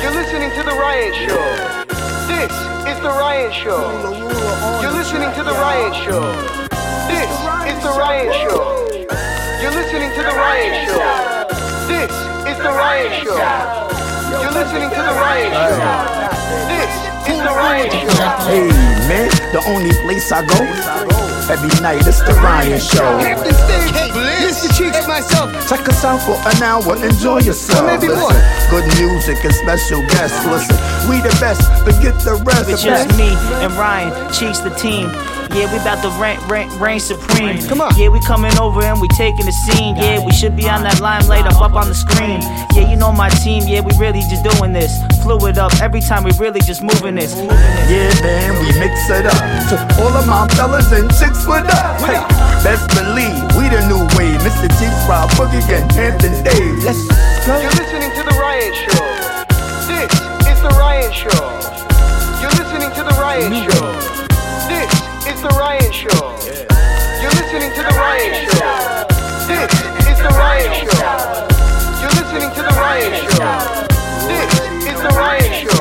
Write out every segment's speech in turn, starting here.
You're listening to The Ryan Show. This is The Ryan Show. You're listening to The Ryan Show. This is The Ryan Show. You're listening to The Ryan Show. This is The Ryan Show. You're listening to The Ryan Show. This is The Ryan Show. Hey man, the only place I go every night is the Ryan Show. Captain Steve, Cheeks, myself. Check us out for an hour, enjoy yourself. Or maybe Listen, more. good music and special guests. Listen, we the best, forget the rest. It's just me and Ryan, Cheeks the team. Yeah, we about to reign, reign, reign supreme. Come on. Yeah, we coming over and we taking the scene. Yeah, we should be on that limelight up up on the screen. Yeah, you know my team. Yeah, we really just doing this. Fluid up every time we really just moving this. Yeah, man, we mix it up. To all of my fellas and chicks with us. Hey, best believe we the new wave. Mr. G, Rob Boogie, and Hampton Dave. Let's go. You're listening to The Ryan Show. This is The Ryan Show. You're listening to The Ryan Show. This is The Ryan Show. You're listening to The Ryan Show. This is The Ryan Show. You're listening to The Ryan Show. This is The Ryan Show.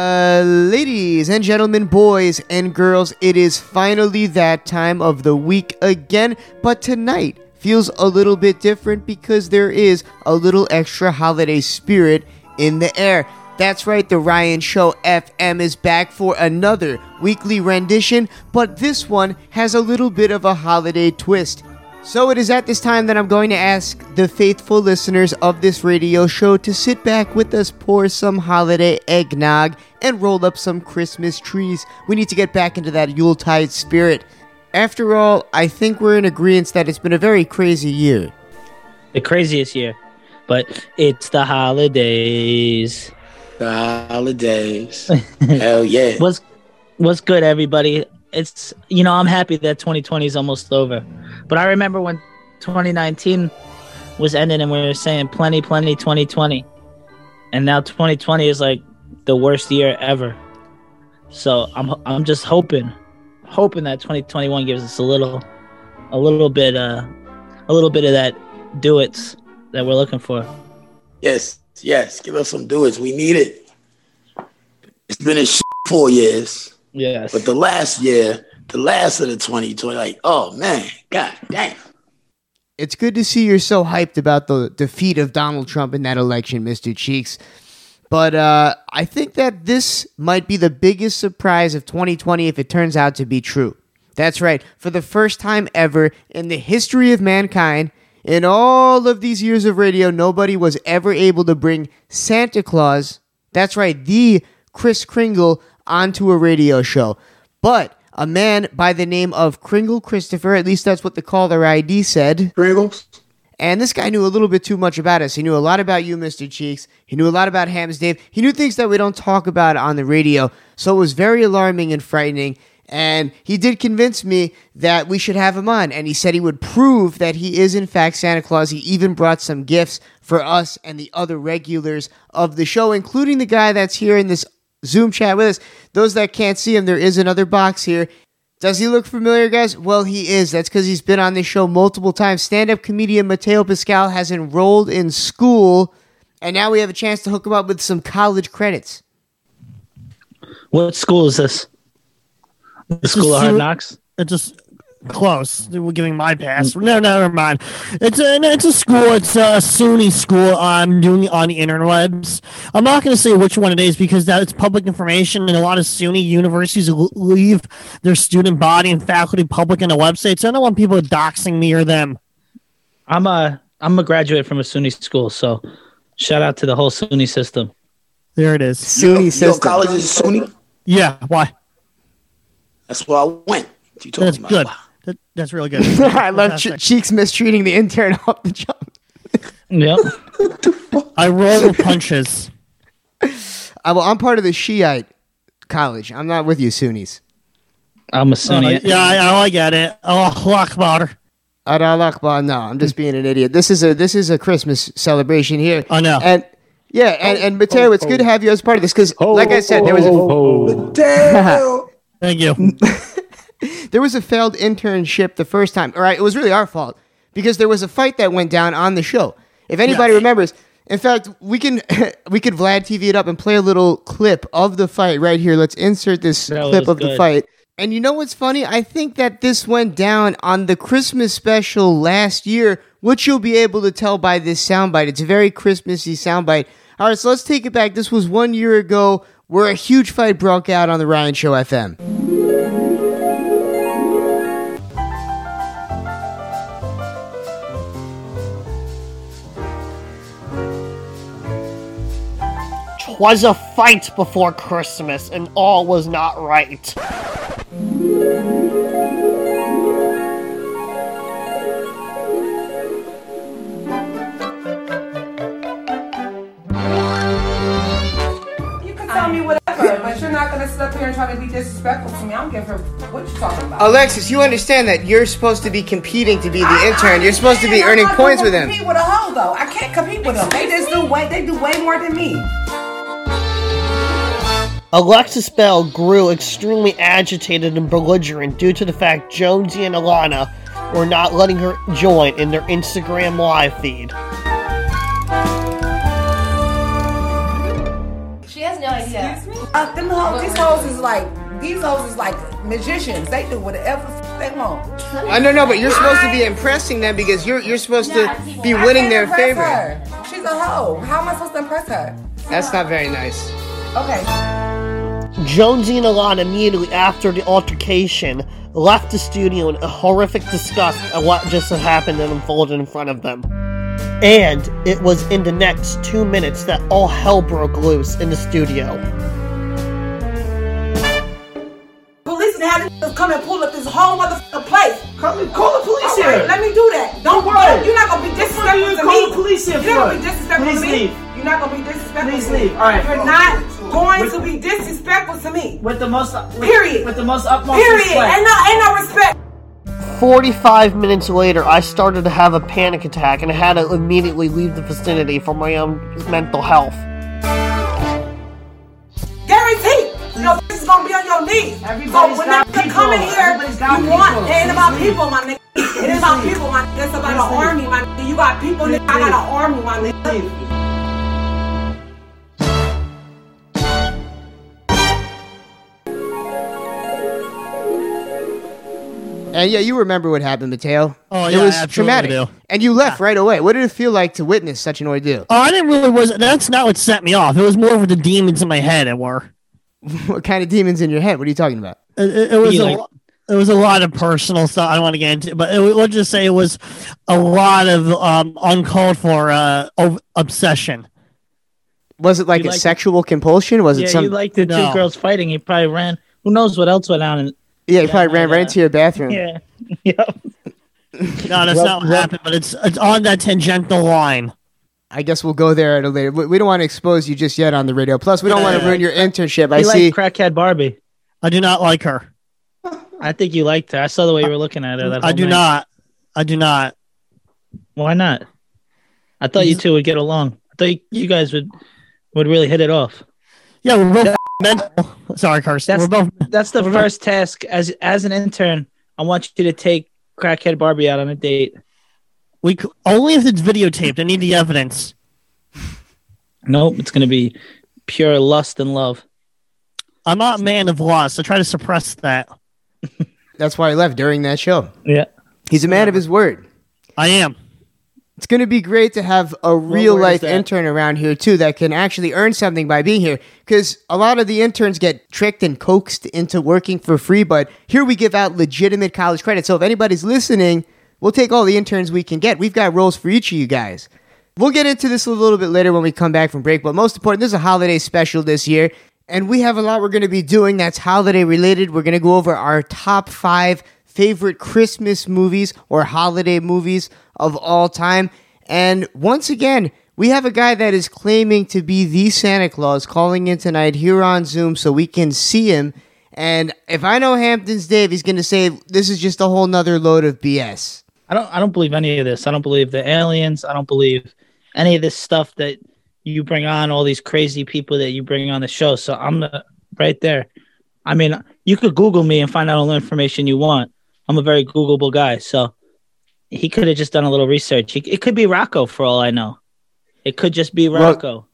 Uh, ladies and gentlemen, boys and girls, it is finally that time of the week again. But tonight feels a little bit different because there is a little extra holiday spirit in the air. That's right, the Ryan Show FM is back for another weekly rendition, but this one has a little bit of a holiday twist. So it is at this time that I'm going to ask the faithful listeners of this radio show to sit back with us, pour some holiday eggnog, and roll up some Christmas trees. We need to get back into that Yuletide spirit. After all, I think we're in agreement that it's been a very crazy year. The craziest year, but it's the holidays. The holidays. Hell yeah. What's what's good, everybody? It's you know I'm happy that 2020 is almost over, but I remember when 2019 was ending and we were saying plenty, plenty 2020, and now 2020 is like the worst year ever. So I'm I'm just hoping, hoping that 2021 gives us a little, a little bit, uh, a little bit of that do it's that we're looking for. Yes, yes. Give us some doers. We need it. It's been a shit four years, Yes. but the last year, the last of the 2020, like, oh man, god damn. It's good to see you're so hyped about the defeat of Donald Trump in that election, Mr. Cheeks. But uh, I think that this might be the biggest surprise of 2020 if it turns out to be true. That's right. For the first time ever in the history of mankind, in all of these years of radio, nobody was ever able to bring Santa Claus, that's right, the Chris Kringle, onto a radio show. But a man by the name of Kringle Christopher, at least that's what the caller ID said, Pringles? and this guy knew a little bit too much about us. He knew a lot about you, Mr. Cheeks. He knew a lot about Hams Dave. He knew things that we don't talk about on the radio. So it was very alarming and frightening. And he did convince me that we should have him on. And he said he would prove that he is, in fact, Santa Claus. He even brought some gifts for us and the other regulars of the show, including the guy that's here in this Zoom chat with us. Those that can't see him, there is another box here. Does he look familiar, guys? Well, he is. That's because he's been on this show multiple times. Stand up comedian Matteo Pascale has enrolled in school, and now we have a chance to hook him up with some college credits. What school is this? The School of Hard Knocks. It's just close. We're giving my pass. No, no, never mind. It's a it's a school. It's a SUNY school. I'm doing on the interwebs. I'm not going to say which one it is because that's public information, and a lot of SUNY universities leave their student body and faculty public on the website. So I don't want people doxing me or them. I'm a I'm a graduate from a SUNY school, so shout out to the whole SUNY system. There it is. SUNY Your system. college is SUNY? Yeah, why? That's where I went. You talking That's about? good. That, that's really good. I love Che- Cheeks mistreating the intern off the jump. Yep. I roll with punches. I, well, I'm part of the Shiite college. I'm not with you, Sunnis. I'm a Uh, Sunni. yeah, I, I get it. Oh, Akbar. Allah Akbar. No, I'm just being an idiot. This is a this is a Christmas celebration here. I know. And yeah, and, and Matteo, it's good to have you as part of this because, like I said, there was a Thank you. There was a failed internship the first time. All right, it was really our fault because there was a fight that went down on the show. If anybody remembers, in fact, we can we could Vlad TV it up and play a little clip of the fight right here. Let's insert this That clip of the fight. And you know what's funny? I think that this went down on the Christmas special last year, which you'll be able to tell by this soundbite. It's a very Christmassy soundbite. All right, so let's take it back. This was one year ago where a huge fight broke out on the Ryan Show FM. Twas a fight before Christmas, and all was not right. You can tell me whatever, but you're not gonna sit up here and try to be disrespectful to me. I don't give a what you're talking about. Alexis, you understand that you're supposed to be competing to be the intern. You're supposed to be earning not points gonna with him. Compete with a hoe though. I can't compete with them. They just do way. They do way more than me. Alexis Bell grew extremely agitated and belligerent due to the fact Jonesy and Alana were not letting her join in their Instagram live feed. She has no idea. Uh, them hoes, these hoes is like these hoes is like magicians. They do whatever f- they want. I don't know, but you're supposed to be impressing them because you're you're supposed to be winning their favor. her. She's a hoe. How am I supposed to impress her? That's not very nice. Okay. Jonesy and Alana immediately after the altercation left the studio in a horrific disgust at what just had happened and unfolded in front of them. And it was in the next two minutes that all hell broke loose in the studio. Police and have to come and pull up this whole motherfucking place. Call, call the police All right, here. let me do that. Don't Don't worry. worry. You're not gonna be disrespectful you to call me. the police here You're not gonna be disrespectful Please to me. leave. You're not gonna be disrespectful Please leave. All right. You're not going With- to be disrespectful to me. With the most, with, Period. With the most utmost Period. respect. Ain't no, ain't no respect. 45 minutes later, I started to have a panic attack and I had to immediately leave the vicinity for my own mental health. Guaranteed. Your bitch is gonna be on your knees. Everybody's so when got they come in people. here, Everybody's you want. people. It ain't about people, my nigga. It is about people, my nigga. It's about an Please leave. army, my nigga. You got people, nigga. I got an army, my nigga. And yeah, you remember what happened, Matteo. Oh, it was I absolutely traumatic. do. And you left right away. What did it feel like to witness such an ordeal? Oh, I didn't really was. That's not what set me off. It was more of the demons in my head. It were. what kind of demons in your head? What are you talking about? It, it- it was. Be A, like- lo- it was a lot of personal stuff. I don't want to get into, but it, let's just say it was a lot of um, uncalled for uh, ov- obsession. Was it like You a like- sexual compulsion? Was Yeah, it some? you like the No. two girls fighting. He probably ran. Who knows what else went on? In, yeah, you probably ran yeah. right into your bathroom. yeah, yeah. No, that's not what happened. But it's it's on that tangential line. I guess we'll go there at a later. We we don't want to expose you just yet on the radio. Plus, we don't want to ruin your internship. I You see. like crackhead Barbie. I do not like her. I think you liked her. I saw the way you were looking at her. That I whole do night. not. I do not. Why not? I thought you two would get along. I thought you, you guys would would really hit it off. Yeah, we're both mental. Sorry, Carson. That's We're both. that's the first task as as an intern. I want you to take crackhead Barbie out on a date. We c- only if it's videotaped. I need the evidence. Nope, it's gonna be pure lust and love. I'm not a man of lust. I try to suppress that. That's why he left during that show. Yeah. He's a man of his word. I am. It's going to be great to have a real life intern around here too that can actually earn something by being here. Because a lot of the interns get tricked and coaxed into working for free, but here we give out legitimate college credit. So if anybody's listening, we'll take all the interns we can get. We've got roles for each of you guys. We'll get into this a little bit later when we come back from break, but most important, this is a holiday special this year, and we have a lot we're going to be doing that's holiday related. We're going to go over our top five favorite Christmas movies or holiday movies of all time. And once again, We have a guy that is claiming to be the Santa Claus calling in tonight here on Zoom so we can see him. And if I know Hampton's Dave, he's going to say this is just a whole nother load of BS. I don't I don't believe any of this. I don't believe the aliens. I don't believe any of this stuff that you bring on all these crazy people that you bring on the show. So I'm the, right there. I mean, you could Google me and find out all the information you want. I'm a very Googleable guy. So he could have just done a little research. He, it could be Rocco for all I know. It could just be Rocco.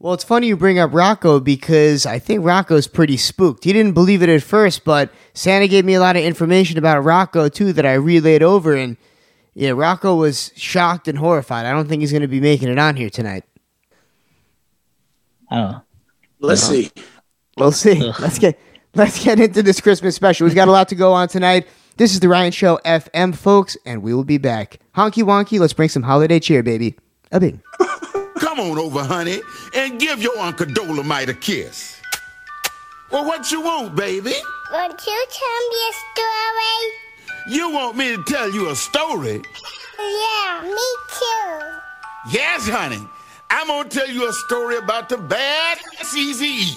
Well, it's funny you bring up Rocco because I think Rocco's pretty spooked. He didn't believe it at first, but Santa gave me a lot of information about Rocco too that I relayed over, and yeah, Rocco was shocked and horrified. I don't think he's going to be making it on here tonight. I don't know. Let's see. We'll see. Let's get let's get into this Christmas special. We've got a lot to go on tonight. This is the Ryan Show FM, folks, and we will be back. Honky wonky, let's bring some holiday cheer, baby. A bing. Come on over, honey, and give your Uncle Dolomite a kiss. Well, what you want, baby? Won't you tell me a story? You want me to tell you a story? Yeah, me too. Yes, honey. I'm gonna tell you a story about the bad Easy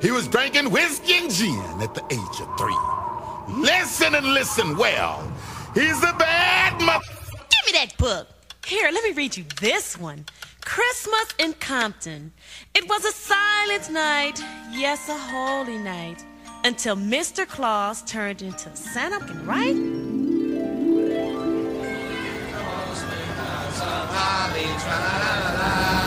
He was drinking whiskey and gin at the age of three. Listen and listen well. He's a bad mother. Give me that book. Here, let me read you this one. Christmas in Compton. It was a silent night, yes, a holy night, until Mr. Claus turned into Santa, right? Nice.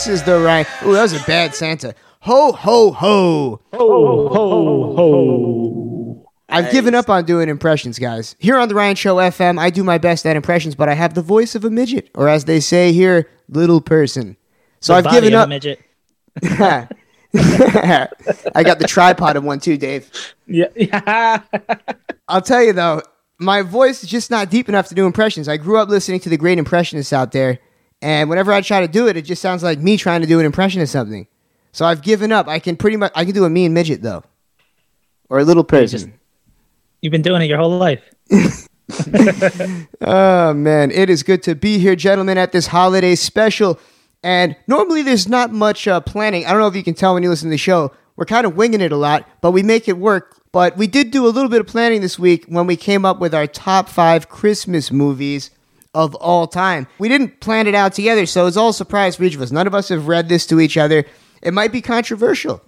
This is the right. Ooh, that was a bad Santa. Ho ho ho! Ho ho ho! I've given up on doing impressions, guys. Here on the Ryan Show FM, I do my best at impressions, but I have the voice of a midget, or as they say here, little person. So The I've body given of a up. midget. I got the tripod of one too, Dave. Yeah. I'll tell you though, my voice is just not deep enough to do impressions. I grew up listening to the great impressionists out there, and whenever I try to do it, it just sounds like me trying to do an impression of something. So I've given up. I can pretty much I can do a mean midget though, or a little person. You've been doing it your whole life. Oh man, it is good to be here, gentlemen, at this holiday special. And normally there's not much uh, planning. I don't know if you can tell when you listen to the show. We're kind of winging it a lot, but we make it work. But we did do a little bit of planning this week when we came up with our top five Christmas movies of all time. We didn't plan it out together, so it's all a surprise for each of us. None of us have read this to each other. It might be controversial.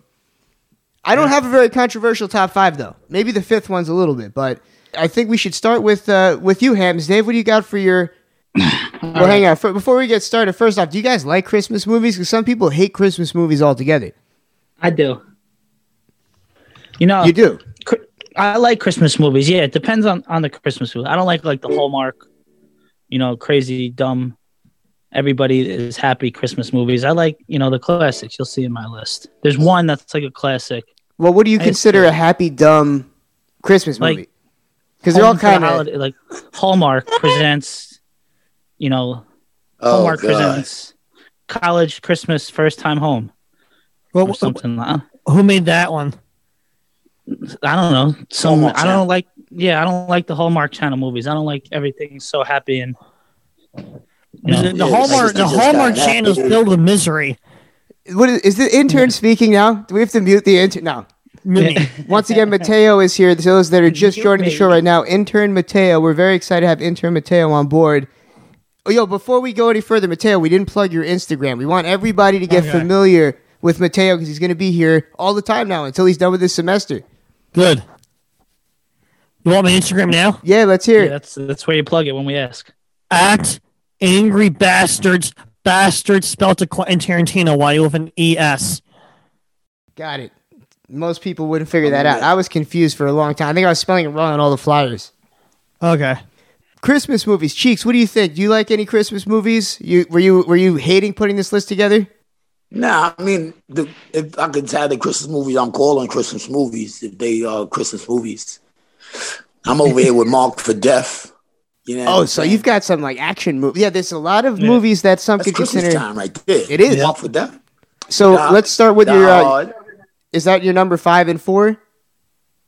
I don't have a very controversial top five though. Maybe the fifth one's a little bit, but I think we should start with uh, with you, Hams. Dave, what do you got for your? well, hang on. For, before we get started, first off, do you guys like Christmas movies? Because some people hate Christmas movies altogether. I do. You know, You do. I like Christmas movies. Yeah, it depends on on the Christmas movie. I don't like like the Hallmark, you know, crazy dumb. Everybody is happy Christmas movies. I like you know the classics. You'll see in my list. There's one that's like a classic. Well, what do you I consider see. a happy dumb Christmas Like, movie? Because they're all Home for the kind of like Hallmark presents. You know, Oh, Hallmark God. presents college Christmas first time home. Well, or something. like Who made that one? I don't know. Some I don't like. Yeah, I don't like the Hallmark Channel movies. I don't like everything so happy and. you know, the, the Hallmark, the Hallmark channel is filled with misery. what is, is the intern speaking now? Do we have to mute the intern? No. Me. Once again, Matteo is here. Those that are just joining the show right now, intern Matteo. We're very excited to have intern Matteo on board. Oh, yo, before we go any further, Matteo, we didn't plug your Instagram. We want everybody to get Okay. familiar with Matteo because he's going to be here all the time now until he's done with this semester. Good. You want my Instagram now? Yeah, let's hear yeah, it. that's that's where you plug it when we ask. At angry bastards, bastards spelled to Quentin Tarantino. Why you with an E S? Got it. Most people wouldn't figure that out. I was confused for a long time. I think I was spelling it wrong on all the flyers. Okay. Christmas movies, Cheeks. What do you think? Do you like any Christmas movies? You were you were you hating putting this list together? Nah, I mean, the, if I could have the Christmas movies, I'm calling Christmas movies if they are Christmas movies. I'm over here with Marked for Death. You know. Oh, so saying? you've got some like action movie. Yeah, there's a lot of Yeah. movies that some That's could Christmas consider. time right there. It is. Marked for Death. So Die- let's start with Die your. Uh, is that your number five and four?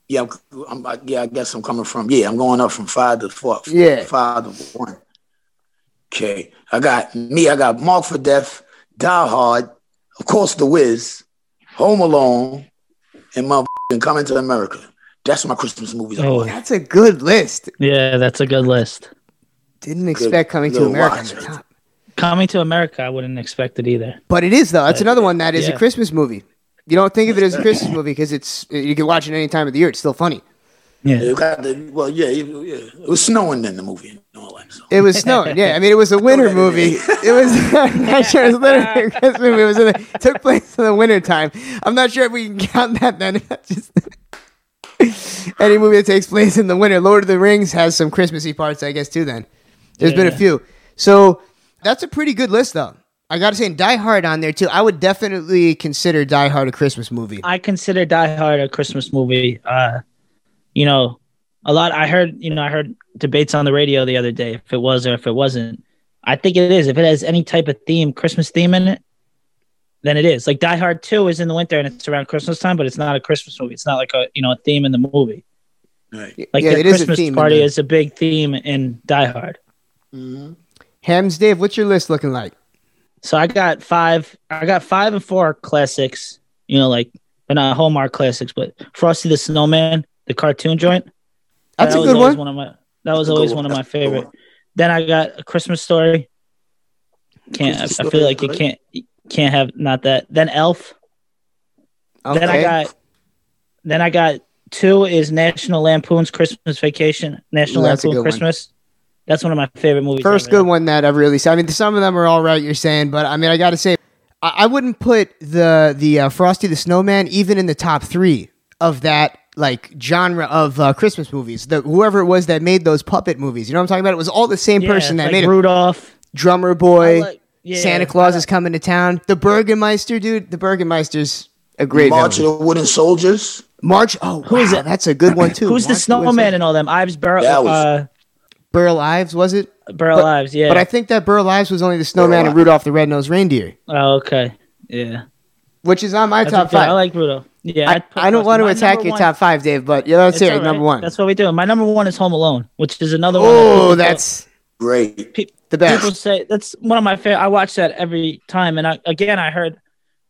Yeah, I'm, I'm, yeah, I guess I'm coming from. Yeah, I'm going up from five to four. Yeah. five to one. Okay, I got me. I got Marked for Death, Die Hard, of course, The Wiz, Home Alone, and motherfucking Coming to America. That's my Christmas movies. Oh. want. That's a good list. Yeah, that's a good list. Didn't expect coming to America watch the top, Coming to America, I wouldn't expect it either. but it is though. That's another one that is a Christmas movie. You don't think of it as a Christmas movie because it's you can watch it any time of the year. It's still funny. Yeah. You got the well, yeah, you- yeah. It was snowing in the movie. and all that, so. It was snowing. Yeah, I mean, it was a winter movie. It was. I'm not sure it was literally a Christmas movie. It was in the, it took place in the winter time. I'm not sure if we can count that then. Just any movie that takes place in the winter. Lord of the Rings has some Christmassy parts, I guess, too. Then there's been a few. So that's a pretty good list, though. I got to say, Die Hard on there too. I would definitely consider Die Hard a Christmas movie. I consider Die Hard a Christmas movie. Uh, you know, a lot. I heard, you know, I heard debates on the radio the other day if it was or if it wasn't. I think it is. If it has any type of theme, Christmas theme in it, then it is. Like Die Hard Two is in the winter and it's around Christmas time, but it's not a Christmas movie. It's not like a you know a theme in the movie. Right. Like Yeah, the it is a Christmas theme party is a big theme in Die Hard. Mm-hmm. Hams, Dave, what's your list looking like? So I got five. I got five and four classics. You know, like but not Hallmark classics, but Frosty the Snowman, the cartoon joint. That's That a was good always one. of my. That was That's a always one. one of my That's favorite. one. Then I got a Christmas story. Can't Christmas I, I feel is like you can't you can't have not that. Then Elf. Then I got. Then I got two is National Lampoon's Christmas Vacation. National Ooh, that's Lampoon good one. Christmas. That's one of my favorite movies. First ever. good one that I've really seen. I mean, some of them are all right. You're saying, but I mean, I got to say, I, I wouldn't put the the uh, Frosty the Snowman even in the top three of that like genre of uh, Christmas movies. The whoever it was that made those puppet movies, you know what I'm talking about? It was all the same Yeah, person that like made it. Rudolph. Drummer Boy, like- yeah, Santa Claus is coming to town. The Burgermeister, dude. The Burgermeister's a great March villain. of the Wooden Soldiers. March. Oh, Who is wow, it? That's a good one too. Who's the snowman and all them? Ives Burrow. That was- uh, Burl Ives was it? Burl But- Ives. Yeah. But I think that Burl Ives was only the snowman Burl and Rudolph the Red-Nosed Reindeer, oh, okay. Yeah. which is on my That's top a good- five. I like Rudolph. Yeah. I, I'd I don't want to attack your one- top five, Dave, but yeah, let's It's say all number one. That's what we do. My number one is Home Alone, which is another one. that Oh, people- that's Great. pe- the best. People say that's one of my favorite. I watch that every time, and I, again, I heard,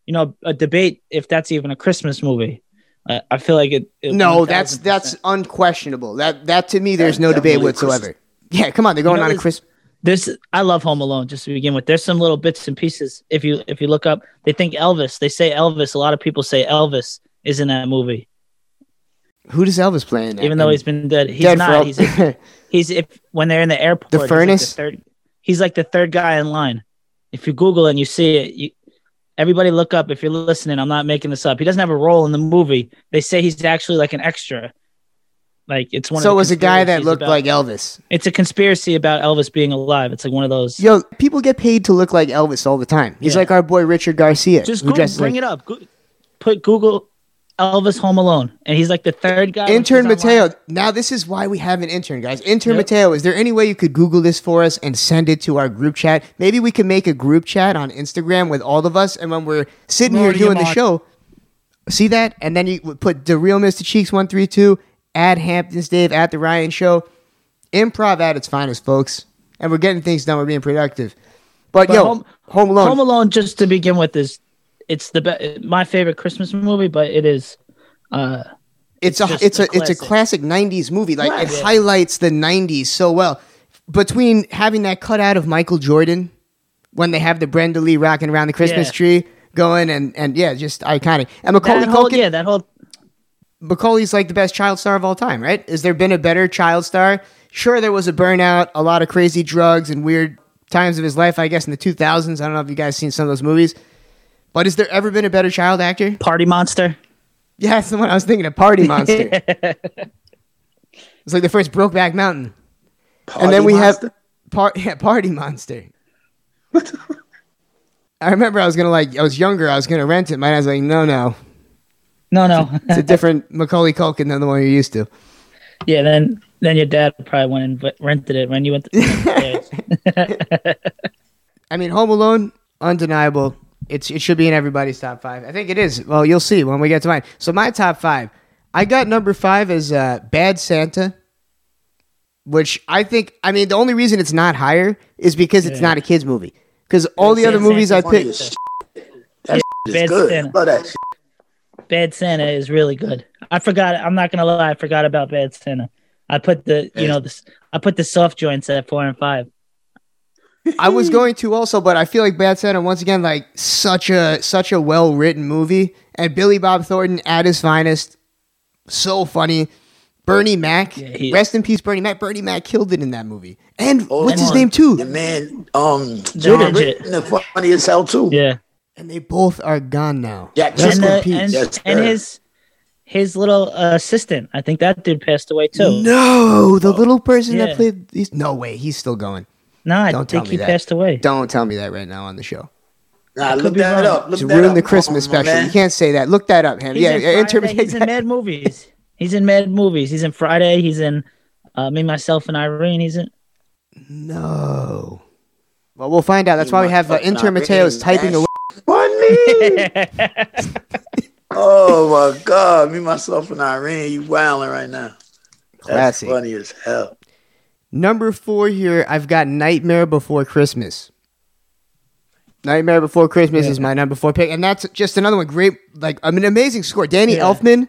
you know, a debate if that's even a Christmas movie. I, I feel like it. it no, that's that's unquestionable. That that to me, there's no debate whatsoever. Yeah, come on, they're going know, on a Christmas. This I love Home Alone just to begin with. There's some little bits and pieces. If you if you look up, they think Elvis. They say Elvis. A lot of people say Elvis is in that movie, Who does Elvis play in that? even though he's been dead. He's dead not. He's he's if when they're in the airport. The he's like furnace? third, he's like the third guy in line. If you Google and you see it, you, everybody look up. If you're listening, I'm not making this up. He doesn't have a role in the movie. They say he's actually like an extra. Like it's one. so of it was a guy that looked about- like Elvis. It's a conspiracy about Elvis being alive. It's like one of those. Yo, people get paid to look like Elvis all the time. He's Yeah. like our boy Richard Garcia. Just who go, bring like- it up. Go, put Google Elvis Home Alone, and he's like the third guy. Intern she's online. Matteo. Now this is why we have an intern, guys. Intern Yep. Matteo, is there any way you could Google this for us and send it to our group chat? Maybe we could make a group chat on Instagram with all of us, and when we're sitting here doing the show, see that, and then you put the real Mr. Cheeks one three two at Hamptons Dave at the Ryan Show. Improv at its finest, folks, and we're getting things done. We're being productive. But, But yo, Home- Home, Alone. Home Alone, just to begin with, is it's the be- my favorite Christmas movie, but it is. Uh, it's a it's a a it's a classic. classic 90s movie like Right. it highlights the 90s so well between having that cutout of michael jordan when they have the brenda lee rocking around the christmas Yeah. tree going and and yeah just iconic and macaulay that whole, culkin yeah, that whole macaulay's like the best child star of all time right has there been a better child star sure there was a burnout a lot of crazy drugs and weird times of his life i guess in the 2000s i don't know if you guys seen some of those movies but has there ever been a better child actor party monster. yeah, that's the one I was thinking of. Party Monster. it's like the first Brokeback Mountain, and then we Monster? have par- yeah, Party Monster. I remember I was gonna like I was younger. I was gonna rent it. My dad was like, "No, no, No, no, it's a different Macaulay Culkin than the one you're used to." yeah. Then then your dad probably went and rented it when you went. To- I mean, Home Alone, undeniable. It's it should be in everybody's top five. I think it is. Well, you'll see when we get to mine. So my top five, I got number five as uh, Bad Santa, which I think. I mean, the only reason it's not higher is because it's Yeah. not a kids movie. Because all the Bad other movies I picked, as. That shit Bad good. Santa. Love that. Bad Santa is really good. I forgot. I'm not gonna lie. I forgot about Bad Santa. I put the you know this. I put the soft joints at four and five. I was going to also, but I feel like Bad Santa once again like such a such a well written movie, And Billy Bob Thornton at his finest. So funny. Bernie Mac. he- Rest in peace, Bernie Mac. Bernie Mac killed it in that movie. And Oh, what's his man. name too? The man, um, John John Ritter, the funny as hell too. Yeah. And they both are gone now. Yeah, Rest and, in uh, peace. and, Yes, and his his little uh, assistant. I think that dude passed away too. No, the little person that played. He's, no way, he's still going. No, I Don't tell think me he that. passed away. Don't tell me that right now on the show. Nah, look be that wrong. up. Look To that ruin up, the Christmas my special. man. You can't say that. Look that up, Ham. He's Yeah, in yeah, Friday, intermittent. He's in mad movies. He's in mad movies. He's in Friday. He's in uh, Me, Myself, and Irene. He's in. No. Well, we'll find out. That's why we have uh, Inter Matteo's typing that's away. Funny. oh my god, me myself and Irene, you wilding right now. That's Classic. funny as hell. Number four here, I've got Nightmare Before Christmas. Nightmare Before Christmas is my number four pick, and that's just another one. Great, like I mean, amazing score. Danny Yeah. Elfman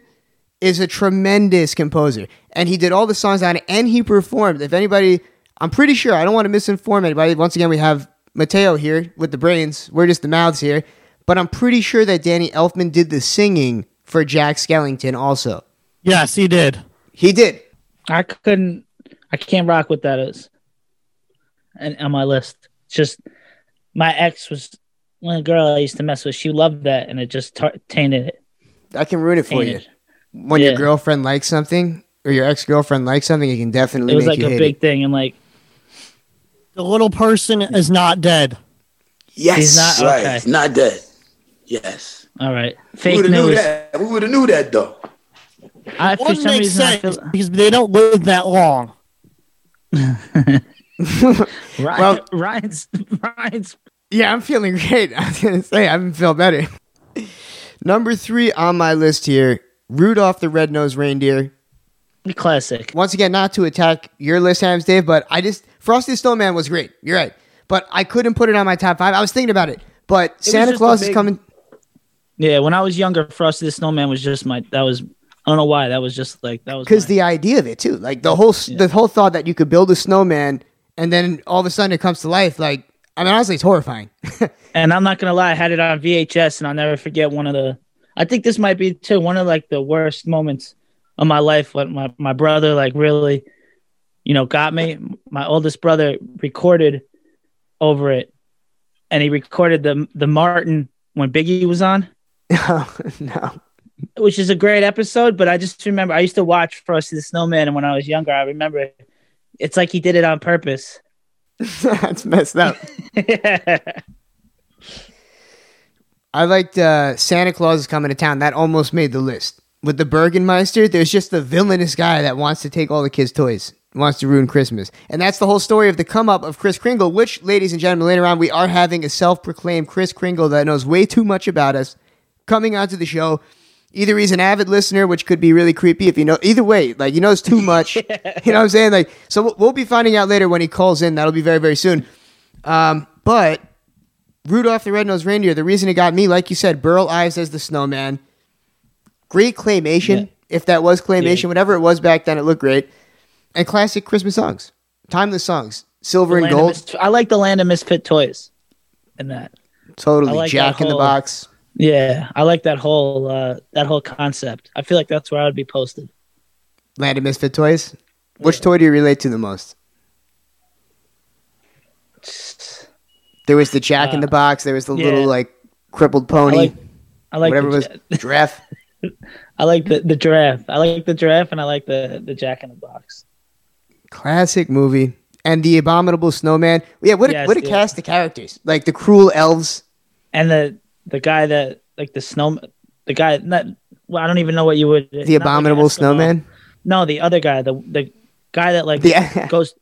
is a tremendous composer, and he did all the songs on it, and he performed. If anybody, I'm pretty sure I don't want to misinform anybody. Once again, we have Matteo here with the brains. We're just the mouths here, but I'm pretty sure that Danny Elfman did the singing for Jack Skellington also. Yes, he did. He did. I couldn't. I can't rock with that as. And on my list, it's just my ex was one girl I used to mess with. She loved that, and it just tar- tainted it. I can ruin it for you. Tainted. When your girlfriend likes something or your ex girlfriend likes something, it can definitely It was make like you a hate big it. thing, and like The little person is not dead. Yes, He's not- right. okay. He's not dead. Yes. all right, We fake would have knew that. We would have knew that though. I, for some make reason, I sense feel, because they don't live that long. Ryan, Well- Ryan's Ryan's Yeah, I'm feeling great. I was gonna say I haven't felt better. Number three on my list here, Rudolph the Red-Nosed Reindeer. classic. Once again, not to attack your list, Hams Dave, but I just Frosty the Snowman was great. You're right, but I couldn't put it on my top five. I was thinking about it, but Santa just a Claus is coming. Yeah, when I was younger, Frosty the Snowman was just my. That was I don't know why. That was just like that was because the idea of it too, like the whole the whole thought that you could build a snowman and then all of a sudden it comes to life. Like I mean, honestly, it's horrifying. And I'm not gonna lie, I had it on VHS, and I'll never forget one of the. I think this might be too one of like the worst moments of my life when my my brother like really, you know, got me. My oldest brother recorded over it, and he recorded the the Martin when Biggie was on, oh, no, which is a great episode. But I just remember I used to watch Frosty the Snowman, and when I was younger, I remember it's like he did it on purpose. that's messed up. I liked uh, Santa Claus is coming to town. That almost made the list. With the Burgermeister, there's just the villainous guy that wants to take all the kids' toys, wants to ruin Christmas. And that's the whole story of the come up of Chris Kringle, which, ladies and gentlemen, later on, we are having a self proclaimed Chris Kringle that knows way too much about us coming onto the show. Either he's an avid listener, which could be really creepy if you know. Either way, like he knows too much. you know what I'm saying? Like, so we'll, we'll be finding out later when he calls in. That'll be very, very soon. Um, but Rudolph the Red-Nosed Reindeer, the reason it got me, like you said, Burl Ives as the snowman. Great claymation. Yeah. If that was claymation, Yeah. whatever it was back then, it looked great. And classic Christmas songs. Timeless songs. Silver and gold. Mis- I like the Land of Misfit Toys, in that. Totally. Like Jack that in the whole- box. Yeah, I like that whole uh, that whole concept. I feel like that's where I would be posted. Land of Misfit Toys. Which toy do you relate to the most? There was the Jack in the box. There was the Uh, yeah. little like crippled pony. I like, I like whatever was. Giraffe. I like the, the giraffe. I like the giraffe, and I like the the Jack in the Box. Classic movie. And the Abominable Snowman. Yeah, what a, Yes, what a yeah. cast of characters. Like the cruel elves. And the the guy that like the snow the guy not well, I don't even know what you would The Abominable Snowman. No, the other guy, the the guy that like The- goes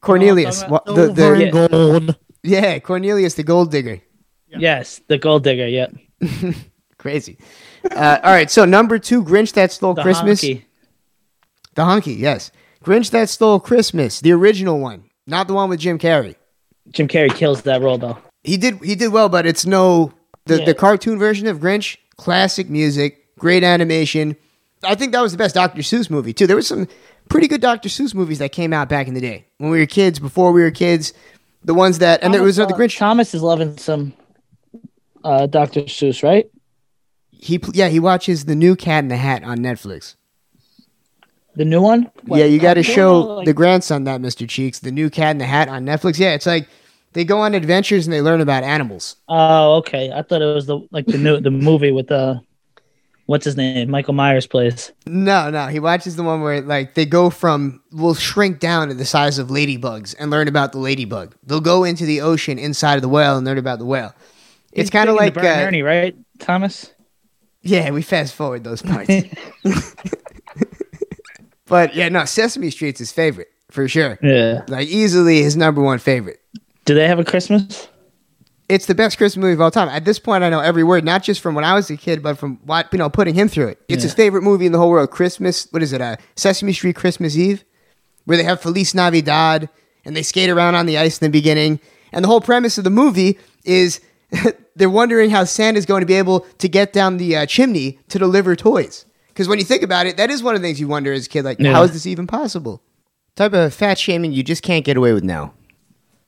Cornelius. talking What, about? the, the, gold. yeah, Cornelius the gold digger. yes, the gold digger. Yep, Crazy. Uh, all right, so number two, Grinch That Stole the Christmas. honky. The Honky, yes. Grinch That Stole Christmas, the original one, not the one with Jim Carrey. Jim Carrey kills that role though. He did he did well, but it's no the, Yeah. the cartoon version of Grinch, classic music, great animation. I think that was the best Dr. Seuss movie too. There was some pretty good Dr. Seuss movies that came out back in the day when we were kids, before we were kids. The ones that and there was Thomas, another uh, Grinch. Thomas is loving some uh, Dr. Seuss, right? He pl- yeah he watches the new Cat in the Hat on Netflix. The new one? yeah, you got to show like- the grandson that Mr. Cheeks, the new Cat in the Hat on Netflix. Yeah, it's like they go on adventures and they learn about animals. Oh, okay. I thought it was the like the new the movie with the what's his name? Michael Myers plays. No, no, he watches the one where like they go from will shrink down to the size of ladybugs and learn about the ladybug. They'll go into the ocean inside of the whale and learn about the whale. It's kind of like uh, Ernie, right, Thomas? Yeah, we fast forward those parts. but yeah, no, Sesame Street's his favorite for sure. Yeah. Like easily his number one favorite. Do they have a Christmas? It's the best Christmas movie of all time. At this point, I know every word, not just from when I was a kid, but from what you know, putting him through it. It's his favorite movie in the whole world. Christmas, what is it? Uh, Sesame Street Christmas Eve, where they have Feliz Navidad and they skate around on the ice in the beginning. And the whole premise of the movie is they're wondering how Santa's going to be able to get down the uh, chimney to deliver toys. Because when you think about it, that is one of the things you wonder as a kid, like, Yeah. how is this even possible? Type of fat shaming you just can't get away with now.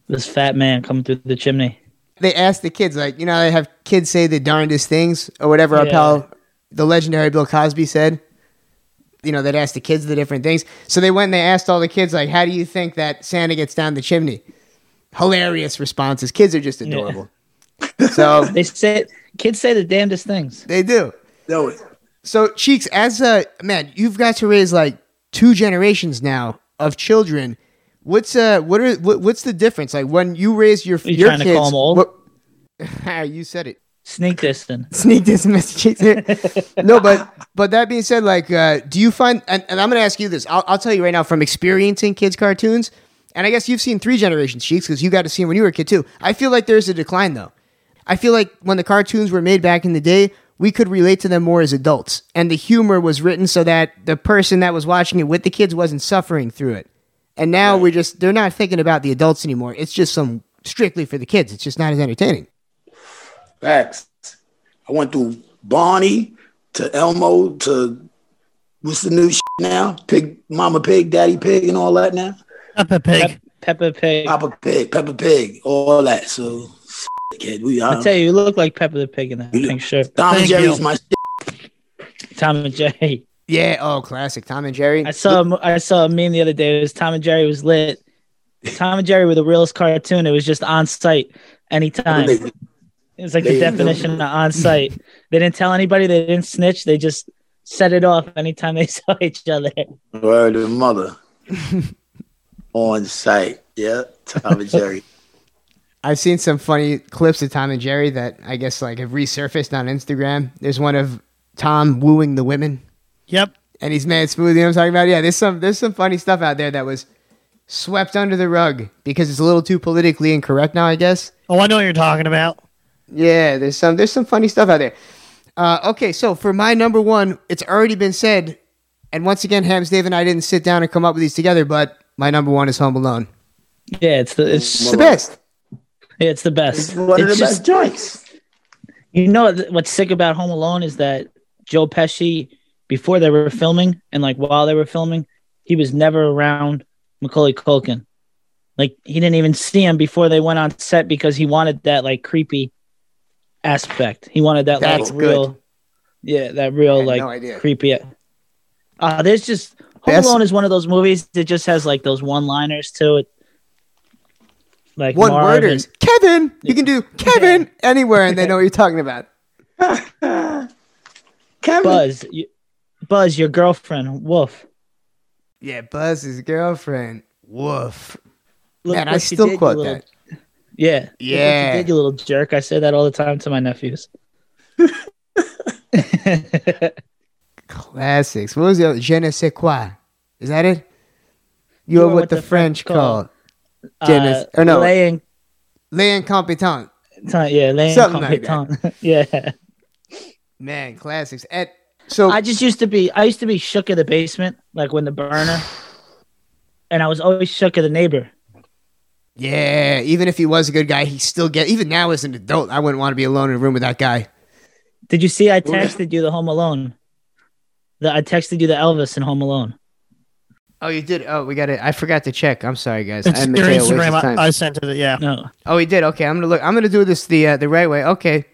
This fat man coming through the chimney. they asked the kids, like, you know, they have kids say the darndest things or whatever our Yeah. pal, the legendary Bill Cosby said. You know, they'd ask the kids the different things. So they went and they asked all the kids, like, how do you think that Santa gets down the chimney? Hilarious responses. Kids are just adorable. So They say kids say the damnedest things. they do. No, So, Cheeks, as a man, you've got to raise like two generations now of children. What's uh, what are what, what's the difference? Like when you raise your Are you your trying to kids, call 'em old? what- you said it. Sneak dissing. sneak this message here. no, but but that being said, like, uh, do you find? And, and I'm going to ask you this. I'll, I'll tell you right now from experiencing kids' cartoons, and I guess you've seen three generations, Cheeks, because you got to see them when you were a kid too. I feel like there's a decline though. I feel like when the cartoons were made back in the day, we could relate to them more as adults, and the humor was written so that the person that was watching it with the kids wasn't suffering through it. And now we're just they're not thinking about the adults anymore. It's just some strictly for the kids. It's just not as entertaining. Facts. I went through Barney to Elmo to what's the new shit now? Pig, Mama Pig, Daddy Pig, and all that now. Peppa Pig. Peppa Pig. Papa Pig, Peppa Pig, all that. So, kid, we I are. tell you, you look like Peppa the Pig in that pink shirt. Tom and Thank Jerry's you. my shit. Tom and Jerry. Yeah. Oh, classic Tom and Jerry. I saw a I saw a meme the other day. It was Tom and Jerry was lit. Tom and Jerry were the realest cartoon. It was just on site anytime. They- It was like they- the definition of on site. They didn't tell anybody. They didn't snitch. They just set it off anytime they saw each other. Word of mother. On site. Yeah. Tom and Jerry. I've seen some funny clips of Tom and Jerry that I guess like have resurfaced on Instagram. There's one of Tom wooing the women, Yep. and he's mad smooth. You know what I'm talking about? Yeah, there's some there's some funny stuff out there that was swept under the rug because it's a little too politically incorrect now. I guess. Oh, I know what you're talking about. Yeah, there's some there's some funny stuff out there. Uh, okay, so for my number one, it's already been said, and once again, Hams, Dave, and I didn't sit down and come up with these together, but my number one is Home Alone. Yeah, it's the it's It's the best. Yeah, it's the best. It's one of the It's best joints. You know what's sick about Home Alone is that Joe Pesci, before they were filming and like while they were filming, he was never around Macaulay Culkin. Like he didn't even see him before they went on set because he wanted that like creepy aspect. He wanted that That's like real, good. yeah, that real like no idea. creepy. Uh, there's just Home Best- Alone is one of those movies that just has like those one-liners to it. Like One Marv and- Kevin. You can do Kevin anywhere, and they know what you're talking about. Kevin. Buzz, you, Buzz, your girlfriend, Wolf. Yeah, Buzz's girlfriend. Woof. Look Man, I still quote little- that. Yeah, Yeah. you did you little jerk. I say that all the time to my nephews. Classics. What was the other? Je ne sais quoi. Is that it? You are what, the, French call. Je ne- uh, or no. laying, L'incompetent. yeah, laying Something like competent. yeah. Man, classics. At, so I just used to be. I used to be shook in the basement, like when the burner, and I was always shook at the neighbor. yeah, even if he was a good guy, he still get. Even now as an adult, I wouldn't want to be alone in a room with that guy. Did you see? I texted you the Home Alone. The, I texted you the Elvis in Home Alone. Oh, you did. Oh, we got it. I forgot to check. I'm sorry, guys. It's I your admit to a Instagram. I, I sent it. Yeah. No, Oh, he did. Okay, I'm gonna look. I'm gonna do this the uh, the right way. Okay.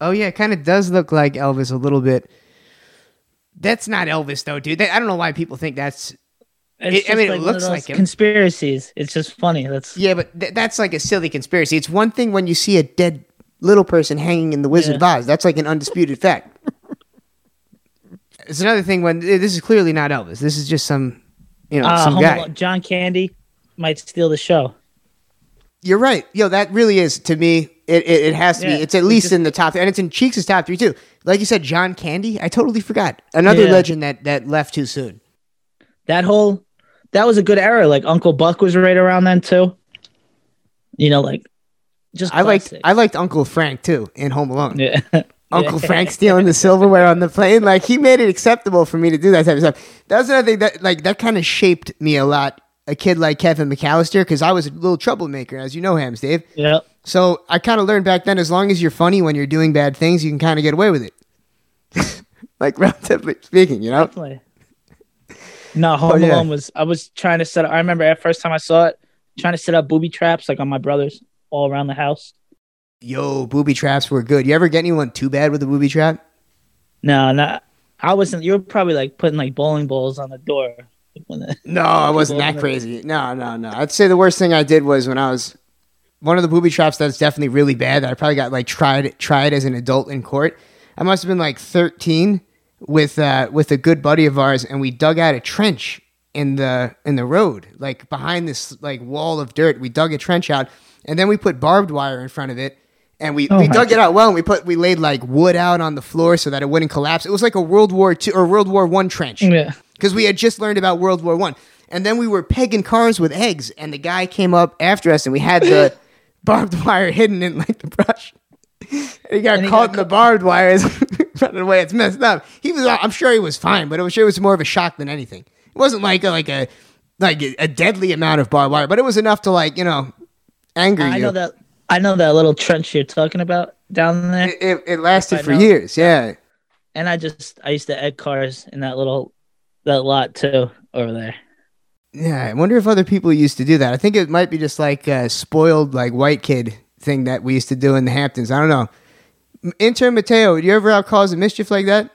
Oh yeah, it kind of does look like Elvis a little bit. That's not Elvis though, dude. That- I don't know why people think that's. It- I mean, it like one looks like him. conspiracies. It's just funny. That's Yeah, but th- that's like a silly conspiracy. It's one thing when you see a dead little person hanging in the Wizard Yeah. of Oz. That's like an undisputed fact. It's another thing when eh, this is clearly not Elvis. This is just some, you know, uh, some guy. Alone- John Candy might steal the show. You're right. Yo, that really is to me. It it, it has to Yeah, be. It's at least just- in the top, and it's in Cheeks' top three too. Like you said, John Candy. I totally forgot another Yeah. legend that that left too soon. That whole that was a good era. Like Uncle Buck was right around then too. You know, like just I liked. I liked Uncle Frank too in Home Alone. Yeah. Uncle Frank stealing the silverware on the plane. Like he made it acceptable for me to do that type of stuff. That was another thing that like that kind of shaped me a lot. A kid like Kevin McAllister, because I was a little troublemaker, as you know, Hams Dave. Yeah. So I kind of learned back then, as long as you're funny when you're doing bad things, you can kind of get away with it. like relatively speaking, you know. Definitely. No, Home Oh, yeah. Alone was. I was trying to set. up I remember at first time I saw it, trying to set up booby traps like on my brothers all around the house. Yo, booby traps were good. You ever get anyone too bad with a booby trap? No, no, I wasn't. You were probably like putting like bowling balls on the door. When the- No, I wasn't that crazy. No, no, no. I'd say the worst thing I did was when I was one of the booby traps that's definitely really bad that I probably got like tried tried as an adult in court. I must have been like 13 with uh with a good buddy of ours and we dug out a trench in the in the road, like behind this like wall of dirt. We dug a trench out and then we put barbed wire in front of it. And we, Oh we my dug it out well, and we put we laid like wood out on the floor so that it wouldn't collapse. It was like a World War Two or World War One trench Yeah. Because we had just learned about World War One, and then we were pegging cars with eggs, and the guy came up after us, and we had the barbed wire hidden in like the brush. And he got And he caught got in the barbed wires running away. It's messed up. He was, I'm sure he was fine, but it was sure it was more of a shock than anything. It wasn't like a, like a like a, deadly amount of barbed wire, but it was enough to like you know anger I you. know that. I know that little trench you're talking about down there. It, it, it lasted for know. years. Yeah. And I just I used to egg cars in that little that lot too over there. Yeah, I wonder if other people used to do that. I think it might be just like a spoiled like white kid thing that we used to do in the Hamptons. I don't know. Intern Matteo, do you ever out cause a mischief like that?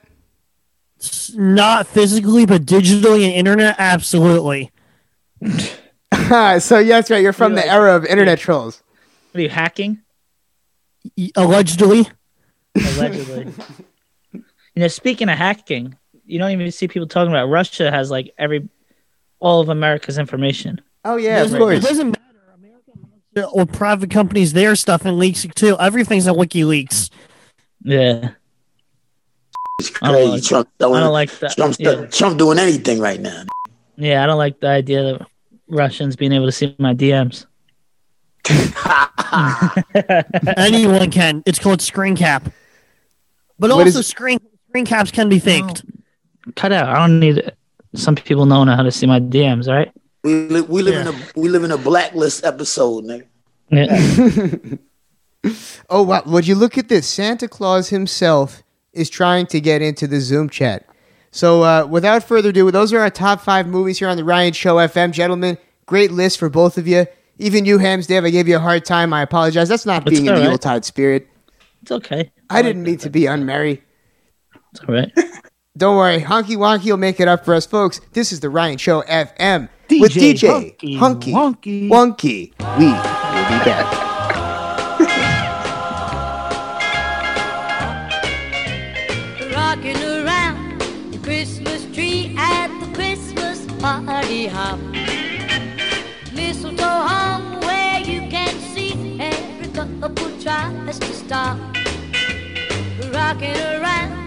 Not physically, but digitally and internet, absolutely. so yeah, that's right. You're from You're the like- era of internet trolls. Are you hacking? Allegedly. Allegedly. you know, speaking of hacking, you don't even see people talking about Russia has like every all of America's information. Oh yeah, of Doesn't- course. It doesn't matter. America or private companies, their stuff and leaks it too. Everything's a WikiLeaks. Yeah. It's I don't crazy. like- Trump, I don't like that. Trump's Yeah. Trump doing anything right now. Yeah, I don't like the idea that Russians being able to see my DMs. Anyone can. It's called screen cap. But What also is- screen screen caps can be faked. Cut out. I don't need some people knowing how to see my DMs, all right? We li- we live in a we live in a blacklist episode, nigga. Yeah. Oh wow! Would you look at this? Santa Claus himself is trying to get into the Zoom chat. So uh, without further ado, those are our top five movies here on the Ryan Show FM, gentlemen. Great list for both of you. Even you, Hams Dave, I gave you a hard time. I apologize. That's not It's being in all the right. Yuletide spirit. it's okay. I didn't mean to be unmerry. It's all right. Don't worry, Honky Wonky will make it up for us, folks. This is the Ryan Show FM with DJ Honky Hunky Wonky. Wonky. We will be back. rocking around the Christmas tree at the Christmas party hop. Mistletoe hung where you can see every couple tries to stop. Rocking around the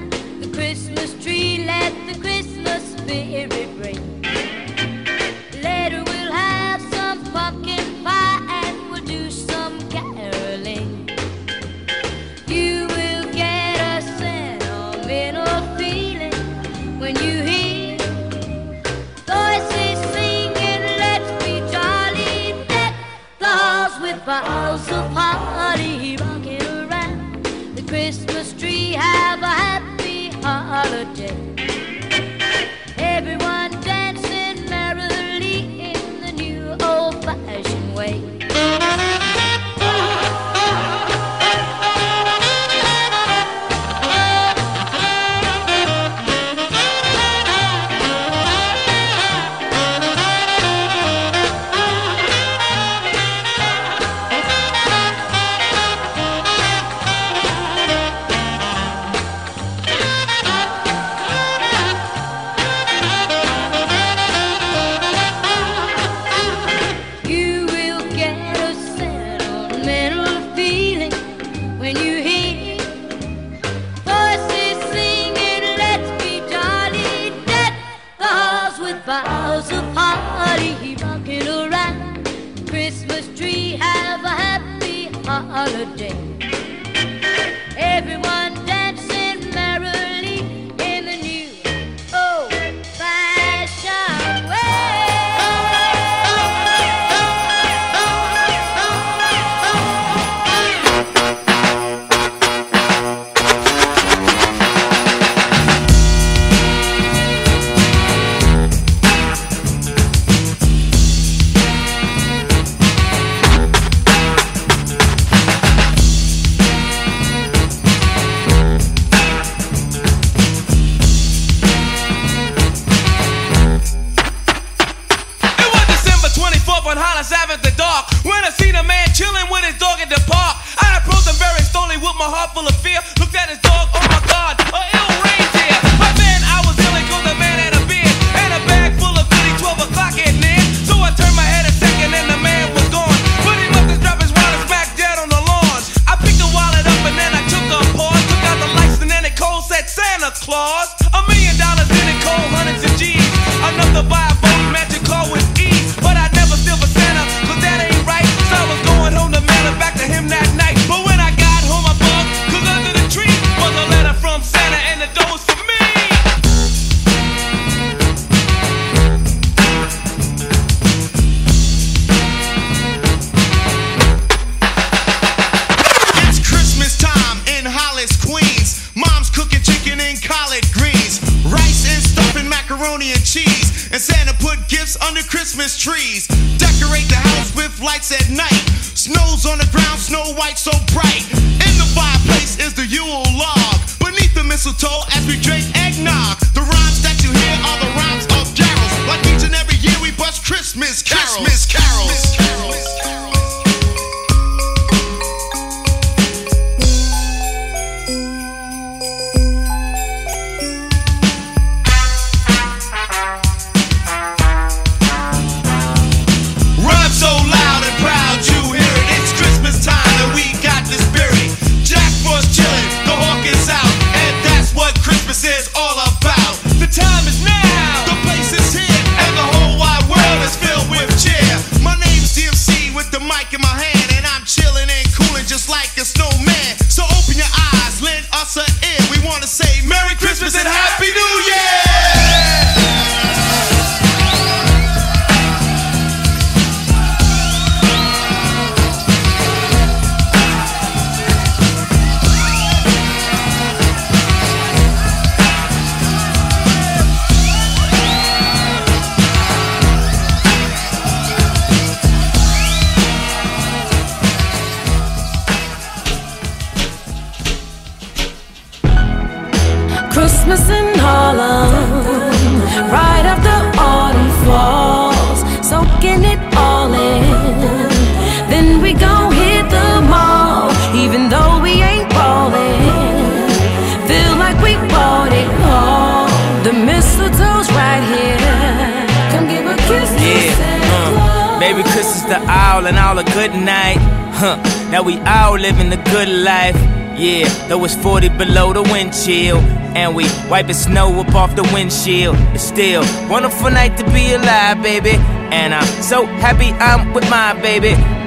Christmas tree, let the Christmas spirit ring. Though it's 40 below the wind chill. And we wiping snow up off the windshield. It's still wonderful night to be alive, baby. And I'm so happy I'm with my baby.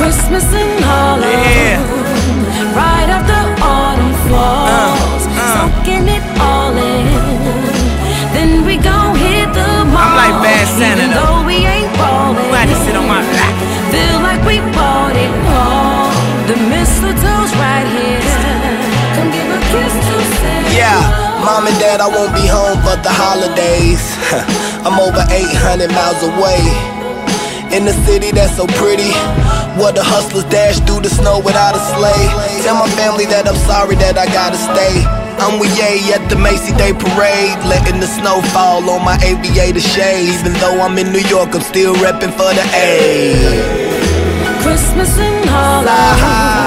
Christmas in Harlem. Right after autumn falls, uh, uh. soaking it all in. Then we gon' hit the mall. I'm like Bad Santa, even though. though we ain't ballin'. Glad to sit on my lap. Feel like we bought it all. The mistletoe's right here. Come give a kiss to Santa. Yeah, mom and dad, I won't be home for the holidays. I'm over 800 miles away. In the city that's so pretty. What the hustlers dash through the snow without a sleigh. Tell my family that I'm sorry that I gotta stay. I'm with Ye at the Macy Day Parade, letting the snow fall on my aviator shades. Even though I'm in New York, I'm still repping for the A. Christmas in Harlem.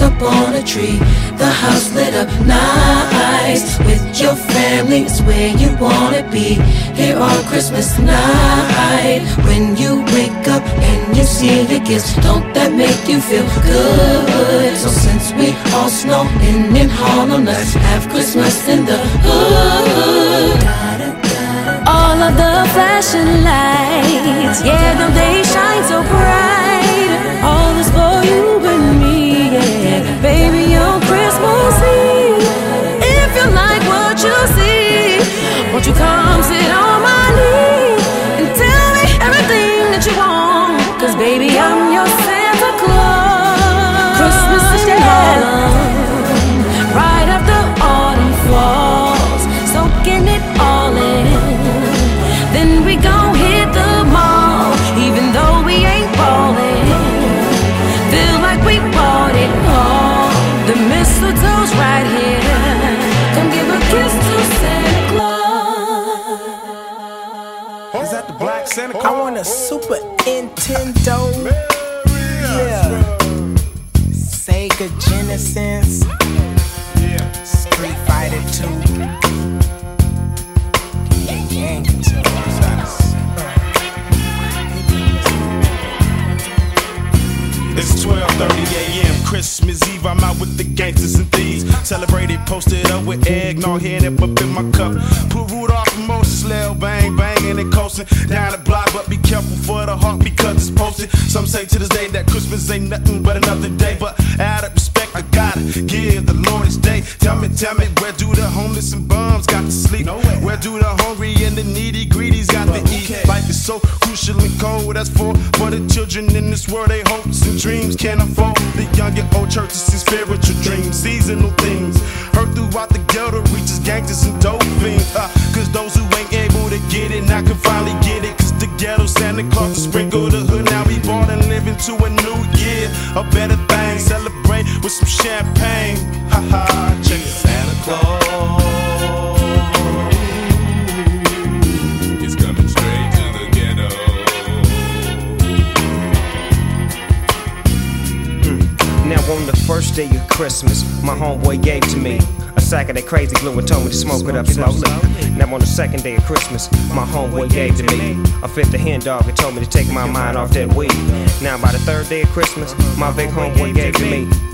Up on a tree. The house lit up nice. With your family, it's where you wanna be. Here on Christmas night. When you wake up and you see your gifts, don't that make you feel good? So since we all snow in Harlem, let's have Christmas in the hood. All of the flashing lights, yeah, don't they shine so bright? All is for you eggnog, head up up in my cup. Put Rudolph and Moses, Lil Bang, banging and coasting down the block. But be careful for the heart because it's posted. Some say to this day that Christmas ain't nothing but another day. But out of respect, I gotta give the Lord his day. Tell me, tell me, where do the homeless and bums got to sleep? Where do the hungry and the needy greedies got to eat? Life is so crucial and cold. That's for for the children in this world. They hopes and dreams can't afford. The young and old churches and spiritual first day of Christmas, my homeboy gave to me a sack of that crazy glue and told me to smoke it up slowly. Now on the second day of Christmas, my homeboy gave to me a fifth of hen dog and told me to take my mind off that weed. Now by the third day of Christmas, my big homeboy gave to me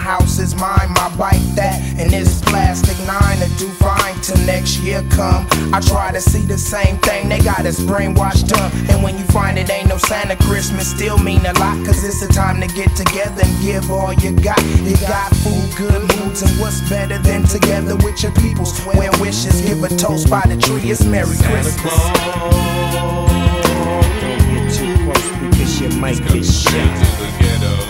house is mine. My bike that and this plastic nine to do fine till next year come. I try to see the same thing, they got us brainwashed up. And when you find it ain't no Santa Christmas, still mean a lot. Cause it's the time to get together and give all you got. You got food, good moods, and what's better than together with your people? Swear wishes, give a toast by the tree. It's Merry Christmas. Don't get too close because you might get shot.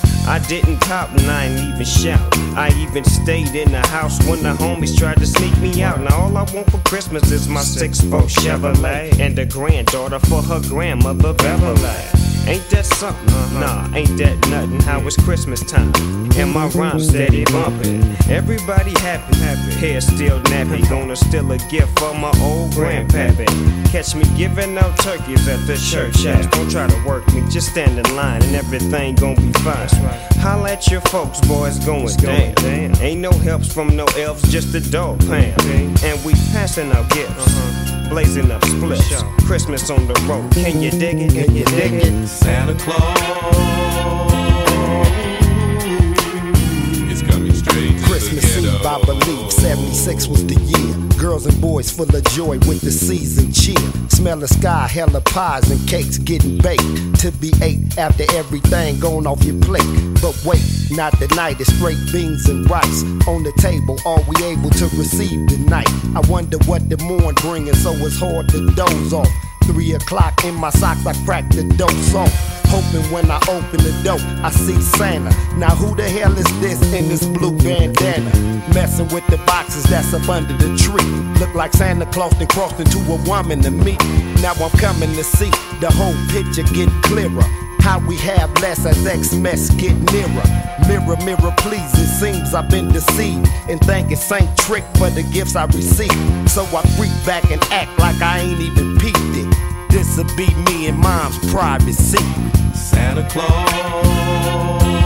I didn't cop and I ain't even shout. I even stayed in the house when the homies tried to sneak me out. Now all I want for Christmas is my six foot Chevrolet and a granddaughter for her grandmother Beverly. Ain't that something? Nah, ain't that nothing. How it's Christmas time and my rhyme steady bumping. Everybody happy, happy. Hair still nappy. Gonna steal a gift for my old grandpappy. Catch me giving out turkeys at the church house. Don't try to work me, just stand in line and everything gon' be fine. Holla at your folks, boys going down. Ain't no helps from no elves, just a dog pound. And we passing out gifts, uh-huh. Blazing up splits. Christmas on the road, can you dig it? Can you dig it? Santa Claus is coming straight to Christmas Eve. I believe 76 was the year. Girls and boys full of joy with the season cheer. Smell the sky, hella pies and cakes getting baked to be ate after everything gone off your plate. But wait, not tonight, it's straight beans and rice on the table. Are we able to receive tonight? I wonder what the morn bringing, so it's hard to doze off. Three o'clock in my socks, I crack the dope song. Hoping when I open the door, I see Santa. Now who the hell is this in this blue bandana? Messing with the boxes that's up under the tree. Look like Santa Claus then crossed into a woman to me. Now I'm coming to see the whole picture get clearer. How we have less as X-Mess get nearer. Mirror, mirror, please, it seems I've been deceived. And thanking Saint Trick for the gifts I received. So I freak back and act like I ain't even peeped it. This'll be me and mom's secret. Santa Claus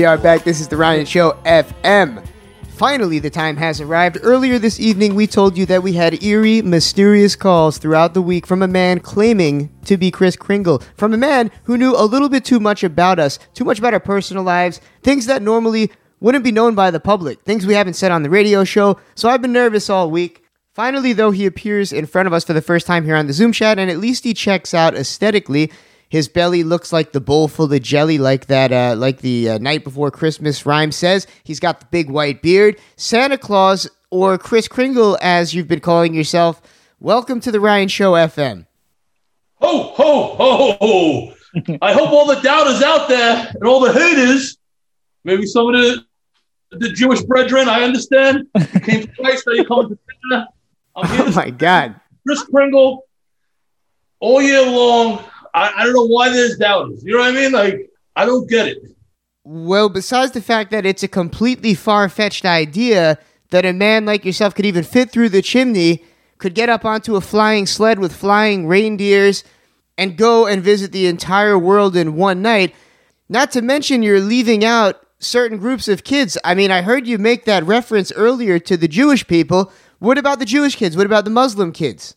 we are back. This is the Ryan Show FM. Finally, the time has arrived. Earlier this evening, we told you that we had eerie, mysterious calls throughout the week from a man claiming to be Chris Kringle. From a man who knew a little bit too much about us, too much about our personal lives, things that normally wouldn't be known by the public, things we haven't said on the radio show. So I've been nervous all week. Finally, though, he appears in front of us for the first time here on the Zoom chat, and at least he checks out aesthetically. His belly looks like the bowl full of jelly, like that, uh, like the uh, night before Christmas rhyme says. He's got the big white beard. Santa Claus, or Chris Kringle, as you've been calling yourself. Welcome to the Ryan Show FM. Ho, ho, ho, ho. Ho. I hope all the doubters out there and all the haters, maybe some of the the Jewish brethren, I understand, you came to Christ, now you're coming to Santa. I'm here Oh to my God. Chris Kringle all year long. I, I don't know why there's doubters. You know what I mean? Like, I don't get it. Well, besides the fact that it's a completely far fetched idea that a man like yourself could even fit through the chimney, could get up onto a flying sled with flying reindeers, and go and visit the entire world in one night, not to mention you're leaving out certain groups of kids. I mean, I heard you make that reference earlier to the Jewish people. What about the Jewish kids? What about the Muslim kids?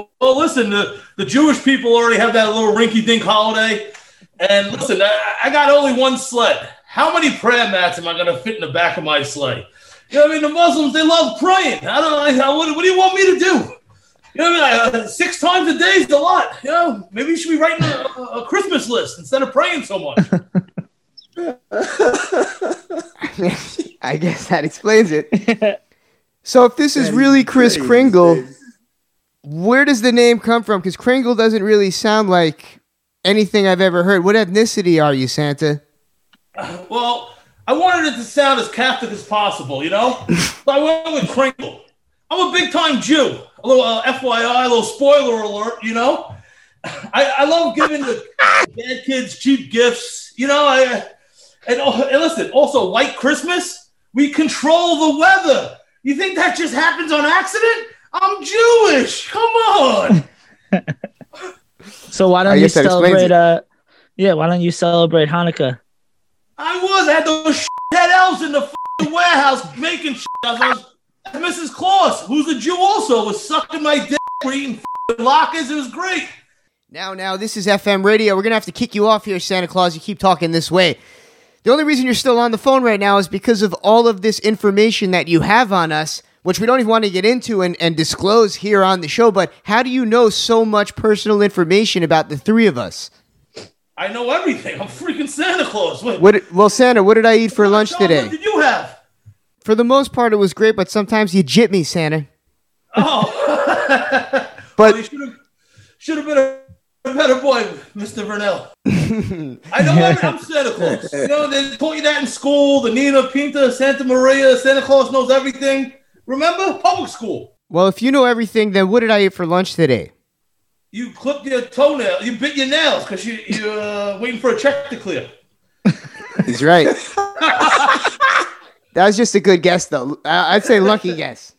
Well, well, listen, the, the Jewish people already have that little rinky dink holiday. And listen, I, I got only one sled. How many prayer mats am I going to fit in the back of my sleigh? You know what I mean? The Muslims, they love praying. I don't know. I- What, what do you want me to do? You know what I mean? Uh, six times a day is a lot. You know, maybe you should be writing a, a, a Christmas list instead of praying so much. I guess that explains it. so if this is really Chris Kringle, where does the name come from? Because Kringle doesn't really sound like anything I've ever heard. What ethnicity are you, Santa? Well, I wanted it to sound as Catholic as possible, you know? so I went with Kringle. I'm a big time Jew. A little uh, FYI, a little spoiler alert, you know? I, I love giving the bad kids cheap gifts, you know? I, and, oh, and listen, also, White Christmas, we control the weather. You think that just happens on accident? I'm Jewish. Come on. So why don't you guess that explains celebrate? Uh, yeah, why don't you celebrate Hanukkah? I was. I had those head elves in the f***ing warehouse making shit. I was, Mrs. Claus, who's a Jew also, was sucking my dick. We're eating latkes. It was great. Now, now, this is FM radio. We're going to have to kick you off here, Santa Claus. You keep talking this way. The only reason you're still on the phone right now is because of all of this information that you have on us, which we don't even want to get into and, and disclose here on the show. But how do you know so much personal information about the three of us? I know everything. I'm freaking Santa Claus. What, What? Well, Santa, what did I eat for lunch Sean, What today? did you have? For the most part, it was great, but sometimes you jit me, Santa. Oh. But you should have should have been a, better boy, Mr. Verneuille. I know every, I'm Santa Claus. You know, they taught you that in school. The Nina Pinta, Santa Maria, Santa Claus knows everything. Remember? Public school. well, if you know everything, then what did I eat for lunch today? You clipped your toenail. You bit your nails because you, you're uh, waiting for a check to clear. He's right. that was just a good guess, though. I- I'd say lucky guess.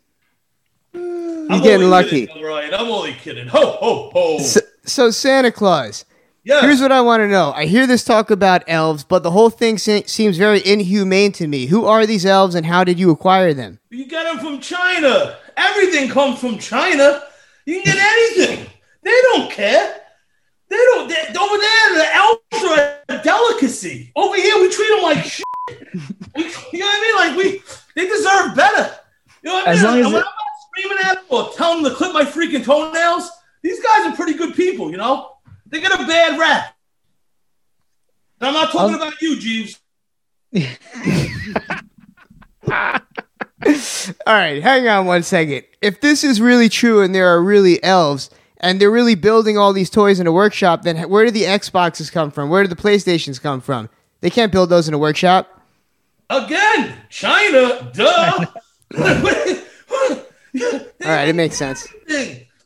He's I'm getting lucky. Kidding, right, I'm only kidding. Ho, ho, ho. So, so Santa Claus. Yeah. Here's what I want to know. I hear this talk about elves, but the whole thing se- seems very inhumane to me. Who are these elves, and how did you acquire them? You get them from China. Everything comes from China. You can get anything. They don't care. They don't. They, over there, the elves are a delicacy. Over here, we treat them like shit. We, you know what I mean? Like we, they deserve better. You know what I As mean? long as when it- I'm not screaming at them or telling them to clip my freaking toenails, these guys are pretty good people. You know, they get a bad rap. And I'm not talking um, about you, Jeeves. All right, hang on one second. If this is really true and there are really elves and they're really building all these toys in a workshop, then where do the Xboxes come from? Where do the PlayStations come from? They can't build those in a workshop. Again, China, duh. All right, it makes sense.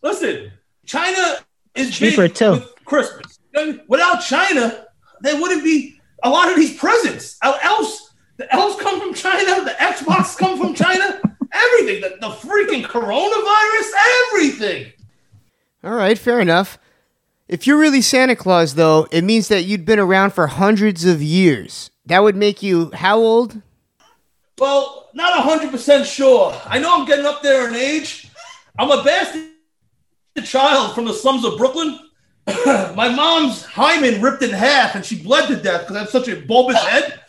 Listen, China is Cheaper, too. with Christmas. Without China, there wouldn't be a lot of these presents. Uh, El- Elves, the elves come from China. The Xbox come from China. Everything, the, the freaking coronavirus, everything. All right, fair enough. If you're really Santa Claus, though, it means that you'd been around for hundreds of years. That would make you how old? Well, not hundred percent sure. I know I'm getting up there in age. I'm a bastard child from the slums of Brooklyn. My mom's hymen ripped in half, and she bled to death because I have such a bulbous head.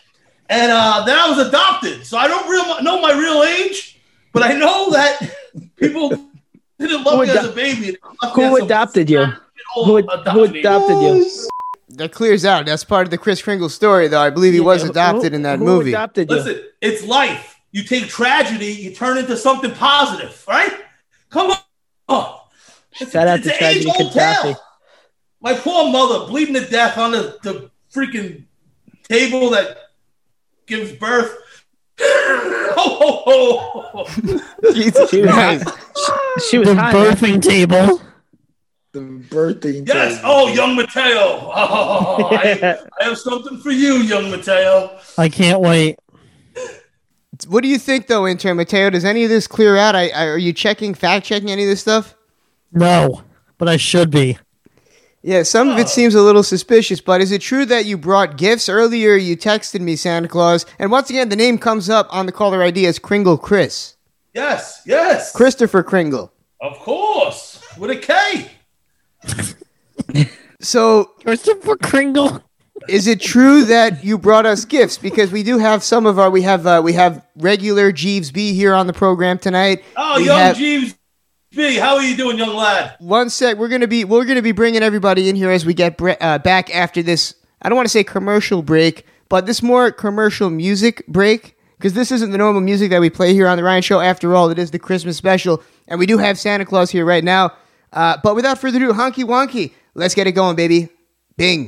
And uh, then I was adopted, so I don't real know my real age, but I know that people didn't love me as a baby. They left me as Who adopted you? old Who, who adopted you? That clears out. That's part of the Chris Kringle story, though. I believe he was who- adopted in that who movie. adopted you? Listen, it's life. You take tragedy, you turn into something positive, right? Come on. Shout out it's to Tragedy age-old Khadafi. Tale. My poor mother bleeding to death on the, the freaking table that gives birth. oh, ho, ho. Jesus She was, she, she was The high, man. birthing table. The birthing. Yes. Oh, young Matteo. Oh, I, I have something for you, young Matteo. I can't wait. What do you think, though, intern Matteo? Does any of this clear out? I, I, are you checking, fact checking any of this stuff? No, but I should be. Yeah, some Oh. of it seems a little suspicious, but is it true that you brought gifts? Earlier, you texted me Santa Claus, and once again, the name comes up on the caller ID as Kringle Chris. Yes, yes. Christopher Kringle. Of course. With a K. So, Christopher Kringle. is it true that you brought us gifts? Because we do have some of our we have uh, we have regular Jeeves B here on the program tonight. Oh, We young have- Jeeves B. How are you doing, young lad? One sec, we're gonna be we're gonna be bringing everybody in here as we get bre- uh, back after this. I don't want to say commercial break, but this more commercial music break because this isn't the normal music that we play here on the Ryan Show. After all, it is the Christmas special, and we do have Santa Claus here right now. Uh, but without further ado, honky wonky, let's get it going, baby. Bing.